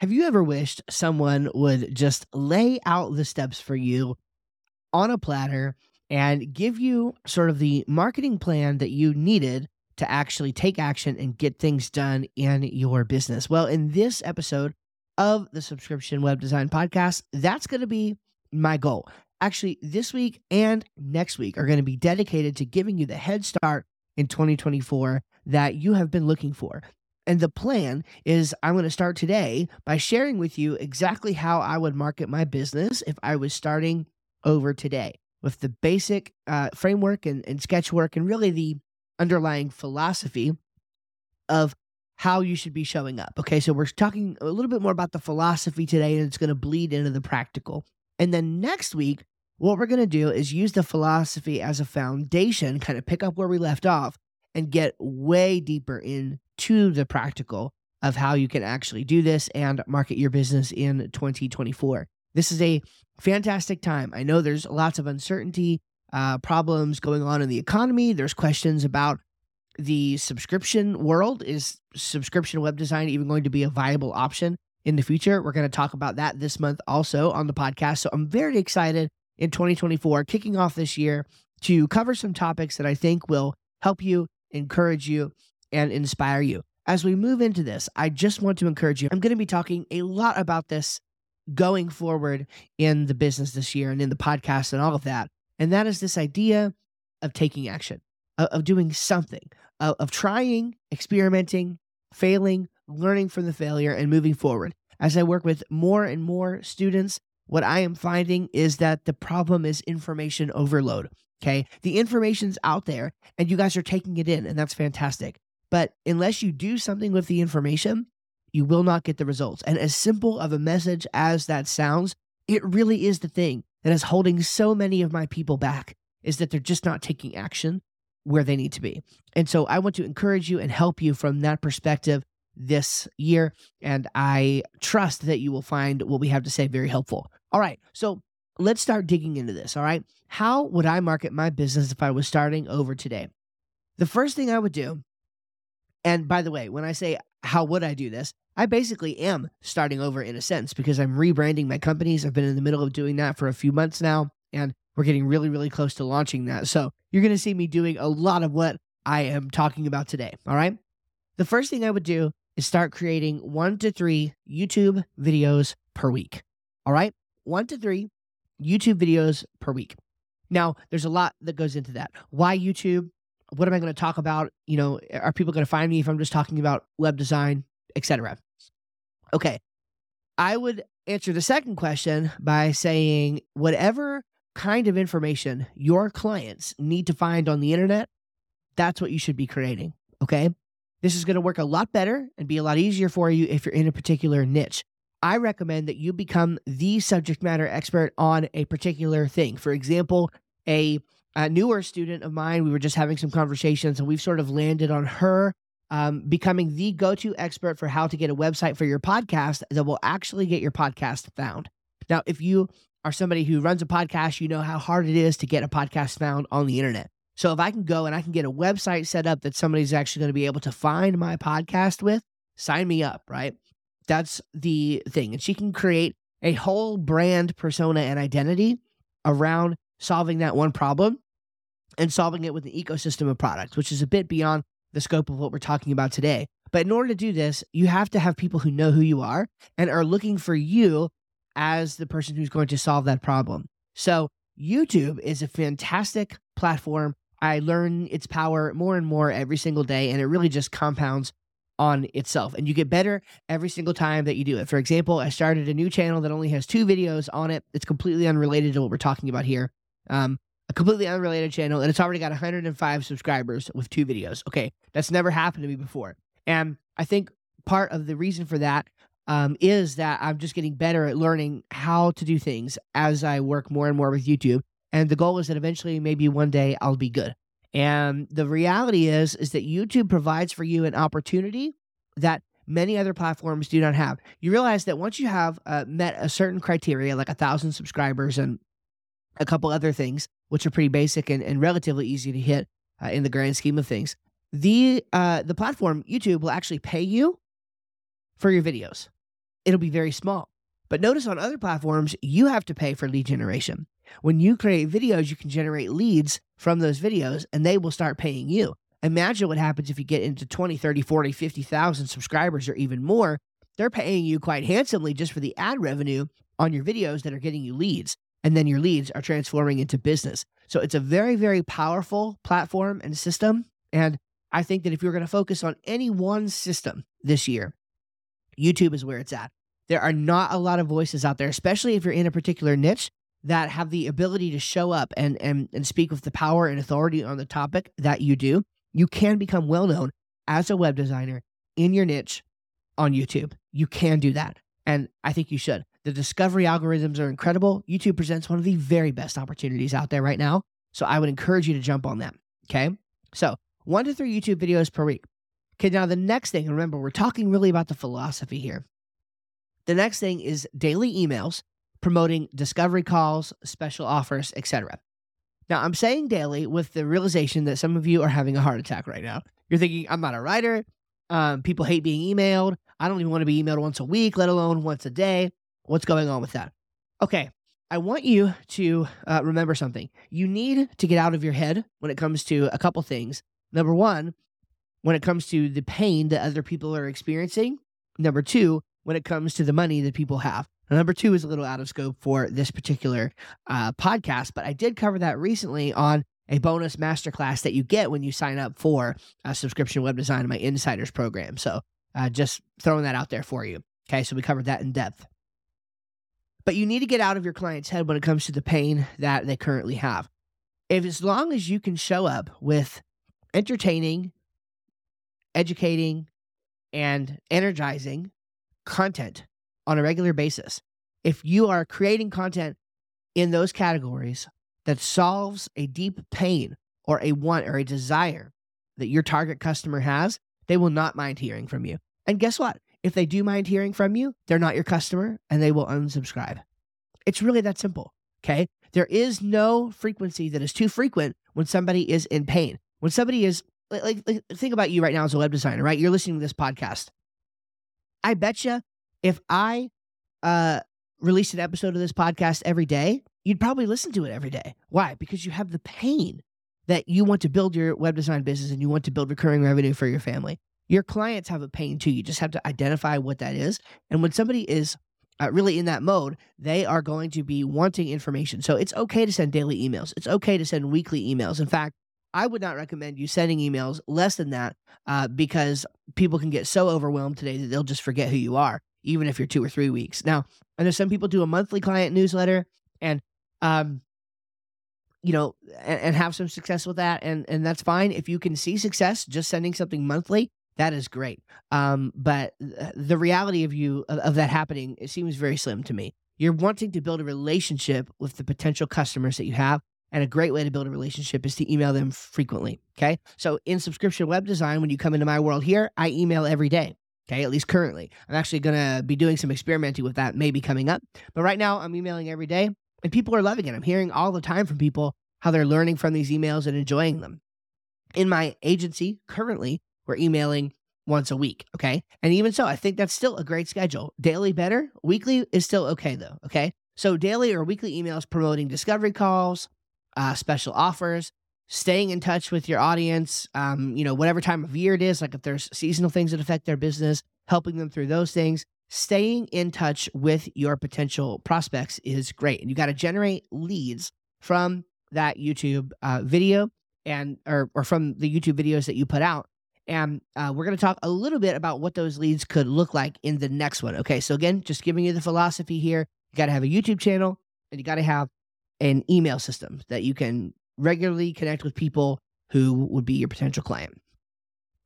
Have you ever wished someone would just lay out the steps for you on a platter and give you sort of the marketing plan that you needed to actually take action and get things done in your business? Well, in this episode of the Subscription Web Design Podcast, that's going to be my goal. Actually, this week and next week are going to be dedicated to giving you the head start in 2024 that you have been looking for. And the plan is I'm going to start today by sharing with you exactly how I would market my business if I was starting over today with the basic uh, framework and, and sketch work and really the underlying philosophy of how you should be showing up. Okay, so we're talking a little bit more about the philosophy today and it's going to bleed into the practical. And then next week, what we're going to do is use the philosophy as a foundation, kind of pick up where we left off and get way deeper into the practical of how you can actually do this and market your business in 2024. This is a fantastic time. I know there's lots of uncertainty, uh, problems going on in the economy. There's questions about the subscription world. Is subscription web design even going to be a viable option in the future? We're going to talk about that this month also on the podcast. So I'm very excited in 2024, kicking off this year to cover some topics that I think will help you encourage you, and inspire you. As we move into this, I just want to encourage you. I'm going to be talking a lot about this going forward in the business this year and in the podcast and all of that. And that is this idea of taking action, of, doing something, of trying, experimenting, failing, learning from the failure, and moving forward. As I work with more and more students, what I am finding is that the problem is information overload. Okay. The information's out there and you guys are taking it in, and that's fantastic. But unless you do something with the information, you will not get the results. And as simple of a message as that sounds, it really is the thing that is holding so many of my people back is that they're just not taking action where they need to be. And so I want to encourage you and help you from that perspective this year. And I trust that you will find what we have to say very helpful. All right. So let's start digging into this. All right. How would I market my business if I was starting over today? The first thing I would do, and by the way, when I say how would I do this, I basically am starting over in a sense because I'm rebranding my companies. I've been in the middle of doing that for a few months now, and we're getting really, really close to launching that. So you're going to see me doing a lot of what I am talking about today. All right. The first thing I would do is start creating one to three YouTube videos per week. All right. One to three YouTube videos per week. Now, there's a lot that goes into that. Why YouTube? What am I going to talk about? You know, are people going to find me if I'm just talking about web design, etc.? Okay. I would answer the second question by saying whatever kind of information your clients need to find on the internet, that's what you should be creating. Okay. This is going to work a lot better and be a lot easier for you if you're in a particular niche. I recommend that you become the subject matter expert on a particular thing. For example, a, a newer student of mine, we were just having some conversations and we've sort of landed on her um, becoming the go to expert for how to get a website for your podcast that will actually get your podcast found. Now, if you are somebody who runs a podcast, you know how hard it is to get a podcast found on the internet. So if I can go and I can get a website set up that somebody's actually going to be able to find my podcast with, sign me up, right? That's the thing. And she can create a whole brand persona and identity around solving that one problem and solving it with an ecosystem of products, which is a bit beyond the scope of what we're talking about today. But in order to do this, you have to have people who know who you are and are looking for you as the person who's going to solve that problem. So, YouTube is a fantastic platform. I learn its power more and more every single day, and it really just compounds on itself and you get better every single time that you do it. For example, I started a new channel that only has two videos on it. It's completely unrelated to what we're talking about here. Um, a completely unrelated channel and it's already got 105 subscribers with two videos. Okay, that's never happened to me before. And I think part of the reason for that um, is that I'm just getting better at learning how to do things as I work more and more with YouTube. And the goal is that eventually, maybe one day, I'll be good. And the reality is is that YouTube provides for you an opportunity that many other platforms do not have. You realize that once you have uh, met a certain criteria, like a thousand subscribers and a couple other things, which are pretty basic and, and relatively easy to hit uh, in the grand scheme of things, the uh, the platform YouTube will actually pay you for your videos. it'll be very small. But notice on other platforms, you have to pay for lead generation. When you create videos, you can generate leads from those videos and they will start paying you. Imagine what happens if you get into 20, 30, 40, 50,000 subscribers or even more. They're paying you quite handsomely just for the ad revenue on your videos that are getting you leads. And then your leads are transforming into business. So it's a very, very powerful platform and system. And I think that if you're going to focus on any one system this year, YouTube is where it's at. There are not a lot of voices out there, especially if you're in a particular niche that have the ability to show up and, and, and speak with the power and authority on the topic that you do. You can become well known as a web designer in your niche on YouTube. You can do that. And I think you should. The discovery algorithms are incredible. YouTube presents one of the very best opportunities out there right now. So I would encourage you to jump on that. Okay. So one to three YouTube videos per week. Okay. Now, the next thing, remember, we're talking really about the philosophy here. The next thing is daily emails promoting discovery calls, special offers, etc. Now, I'm saying daily with the realization that some of you are having a heart attack right now. You're thinking, I'm not a writer. Um, people hate being emailed. I don't even want to be emailed once a week, let alone once a day. What's going on with that? Okay, I want you to uh, remember something. You need to get out of your head when it comes to a couple things. Number one, when it comes to the pain that other people are experiencing. Number two, when it comes to the money that people have. Number two is a little out of scope for this particular uh, podcast, but I did cover that recently on a bonus masterclass that you get when you sign up for a subscription web design in my insiders program. So uh, just throwing that out there for you. Okay, so we covered that in depth. But you need to get out of your client's head when it comes to the pain that they currently have. If as long as you can show up with entertaining, educating, and energizing content on a regular basis. If you are creating content in those categories that solves a deep pain or a want or a desire that your target customer has, they will not mind hearing from you. And guess what? If they do mind hearing from you, they're not your customer and they will unsubscribe. It's really that simple. Okay. There is no frequency that is too frequent when somebody is in pain. When somebody is, like, like think about you right now as a web designer, right? You're listening to this podcast. I bet you if I uh, released an episode of this podcast every day, you'd probably listen to it every day. Why? Because you have the pain that you want to build your web design business and you want to build recurring revenue for your family. Your clients have a pain too. You just have to identify what that is. And when somebody is uh, really in that mode, they are going to be wanting information. So it's okay to send daily emails. It's okay to send weekly emails. In fact, I would not recommend you sending emails less than that uh, because people can get so overwhelmed today that they'll just forget who you are even if you're two or three weeks. Now, I know some people do a monthly client newsletter and, um, you know, and, and have some success with that. And, and that's fine. If you can see success just sending something monthly, that is great. Um, but the reality of you, of, of that happening, it seems very slim to me. You're wanting to build a relationship with the potential customers that you have. And a great way to build a relationship is to email them frequently. Okay. So in subscription web design, when you come into my world here, I email every day. Okay, at least currently. I'm actually going to be doing some experimenting with that maybe coming up. But right now, I'm emailing every day and people are loving it. I'm hearing all the time from people how they're learning from these emails and enjoying them. In my agency, currently, we're emailing once a week. Okay. And even so, I think that's still a great schedule. Daily better, weekly is still okay though. Okay. So daily or weekly emails promoting discovery calls, uh, special offers, staying in touch with your audience, um, you know, whatever time of year it is, like if there's seasonal things that affect their business, helping them through those things. Staying in touch with your potential prospects is great. And you got to generate leads from that YouTube uh, video and or, or from the YouTube videos that you put out. And uh, we're going to talk a little bit about what those leads could look like in the next one. Okay. So, again, just giving you the philosophy here. You got to have a YouTube channel and you got to have an email system that you can regularly connect with people who would be your potential client.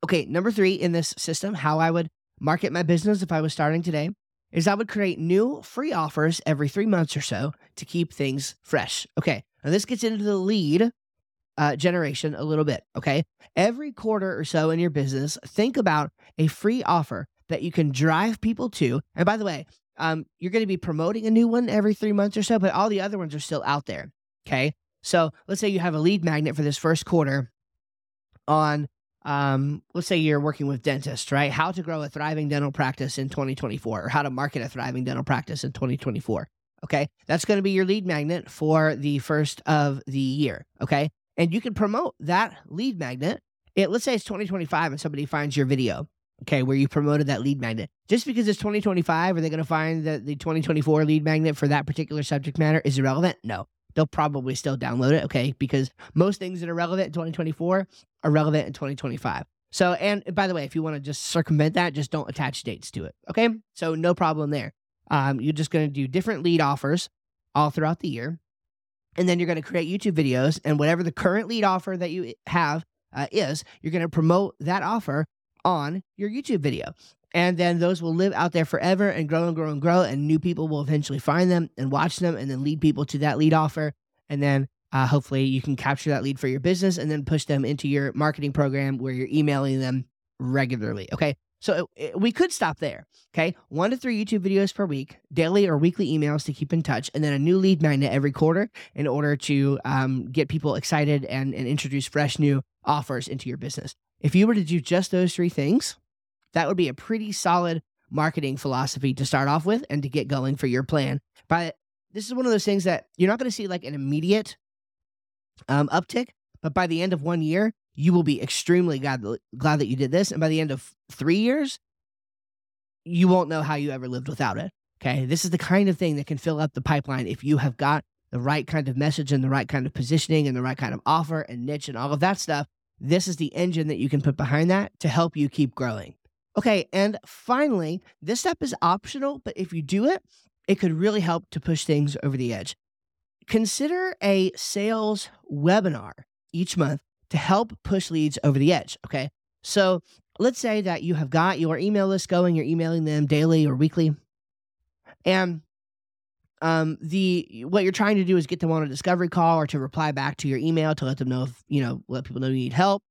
Okay, number three in this system, how I would market my business if I was starting today is I would create new free offers every three months or so to keep things fresh. Okay, now this gets into the lead uh, generation a little bit. Okay, every quarter or so in your business, think about a free offer that you can drive people to. And by the way, um, you're going to be promoting a new one every three months or so, but all the other ones are still out there. Okay, so let's say you have a lead magnet for this first quarter on um, let's say you're working with dentists, right? How to grow a thriving dental practice in 2024 or how to market a thriving dental practice in 2024. Okay. That's going to be your lead magnet for the first of the year. Okay. And you can promote that lead magnet. It, let's say it's 2025 and somebody finds your video, okay, where you promoted that lead magnet. Just because it's 2025, are they going to find that the 2024 lead magnet for that particular subject matter is irrelevant? No. They'll probably still download it, okay? Because most things that are relevant in 2024 are relevant in 2025. So, and by the way, if you want to just circumvent that, just don't attach dates to it, okay? So, no problem there. Um, you're just going to do different lead offers all throughout the year. And then you're going to create YouTube videos, and whatever the current lead offer that you have uh, is, you're going to promote that offer on your YouTube video. And then those will live out there forever and grow and grow and grow. And new people will eventually find them and watch them and then lead people to that lead offer. And then uh, hopefully you can capture that lead for your business and then push them into your marketing program where you're emailing them regularly. Okay. So it, it, we could stop there. Okay. One to three YouTube videos per week, daily or weekly emails to keep in touch, and then a new lead magnet every quarter in order to um, get people excited and, and introduce fresh new offers into your business. If you were to do just those three things, that would be a pretty solid marketing philosophy to start off with and to get going for your plan. But this is one of those things that you're not going to see like an immediate um, uptick, but by the end of one year, you will be extremely glad, glad that you did this. And by the end of three years, you won't know how you ever lived without it. Okay. This is the kind of thing that can fill up the pipeline if you have got the right kind of message and the right kind of positioning and the right kind of offer and niche and all of that stuff. This is the engine that you can put behind that to help you keep growing. Okay, and finally, this step is optional, but if you do it, it could really help to push things over the edge. Consider a sales webinar each month to help push leads over the edge. Okay, so let's say that you have got your email list going, you're emailing them daily or weekly, and um, the what you're trying to do is get them on a discovery call or to reply back to your email to let them know if you know let people know you need help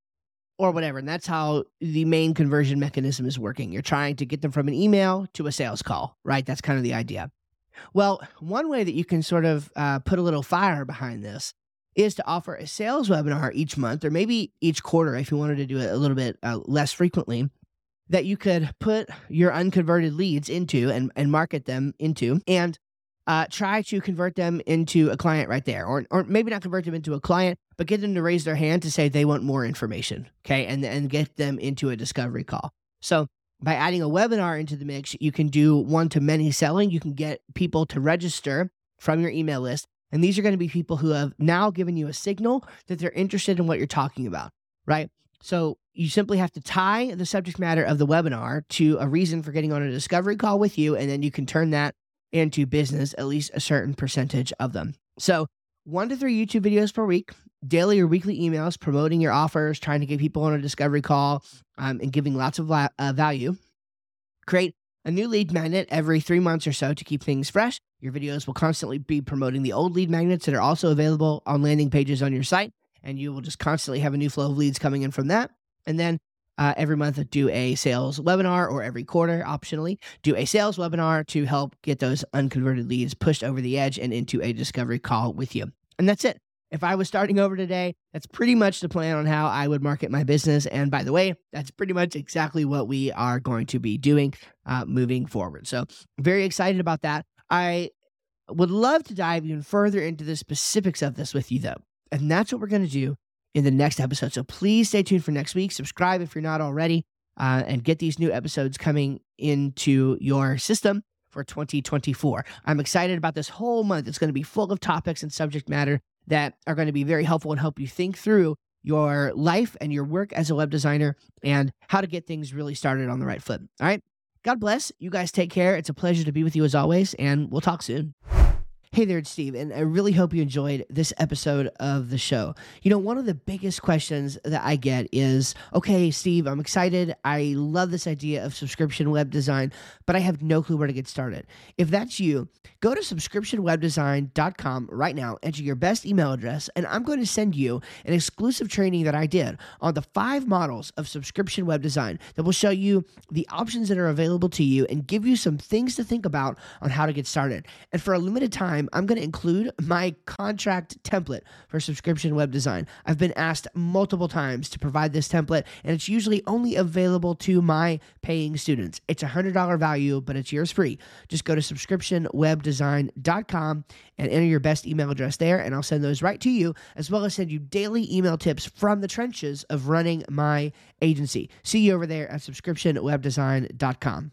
or whatever. And that's how the main conversion mechanism is working. You're trying to get them from an email to a sales call, right? That's kind of the idea. Well, one way that you can sort of uh, put a little fire behind this is to offer a sales webinar each month or maybe each quarter if you wanted to do it a little bit uh, less frequently that you could put your unconverted leads into and, and market them into and uh, try to convert them into a client right there, or or maybe not convert them into a client, but get them to raise their hand to say they want more information. Okay, and and get them into a discovery call. So by adding a webinar into the mix, you can do one to many selling. You can get people to register from your email list. And these are going to be people who have now given you a signal that they're interested in what you're talking about, right? So you simply have to tie the subject matter of the webinar to a reason for getting on a discovery call with you. And then you can turn that into business, at least a certain percentage of them. So, one to three YouTube videos per week, daily or weekly emails promoting your offers, trying to get people on a discovery call, um, and giving lots of la- uh, value. Create a new lead magnet every three months or so to keep things fresh. Your videos will constantly be promoting the old lead magnets that are also available on landing pages on your site, and you will just constantly have a new flow of leads coming in from that. And then uh, every month do a sales webinar or every quarter optionally do a sales webinar to help get those unconverted leads pushed over the edge and into a discovery call with you. And that's it. If i was starting over today that's pretty much the plan on how i would market my business. And by the way that's pretty much exactly what we are going to be doing uh, moving forward. So very excited about that. I would love to dive even further into the specifics of this with you though. And that's what we're going to do in the next episode. So please stay tuned for next week. Subscribe if you're not already, uh, and get these new episodes coming into your system for 2024. I'm excited about this whole month. It's going to be full of topics and subject matter that are going to be very helpful and help you think through your life and your work as a web designer and how to get things really started on the right foot. All right. God bless. You guys take care. It's a pleasure to be with you as always, and we'll talk soon. Hey there, it's Steve, and I really hope you enjoyed this episode of the show. You know, one of the biggest questions that I get is okay, Steve, I'm excited. I love this idea of subscription web design, but I have no clue where to get started. If that's you, go to subscriptionwebdesign.com right now, enter your best email address, and I'm going to send you an exclusive training that I did on the five models of subscription web design that will show you the options that are available to you and give you some things to think about on how to get started. And for a limited time, time, I'm going to include my contract template for subscription web design. I've been asked multiple times to provide this template, and it's usually only available to my paying students. It's a $100 value, but it's yours free. Just go to subscriptionwebdesign.com and enter your best email address there, and I'll send those right to you, as well as send you daily email tips from the trenches of running my agency. See you over there at subscriptionwebdesign.com.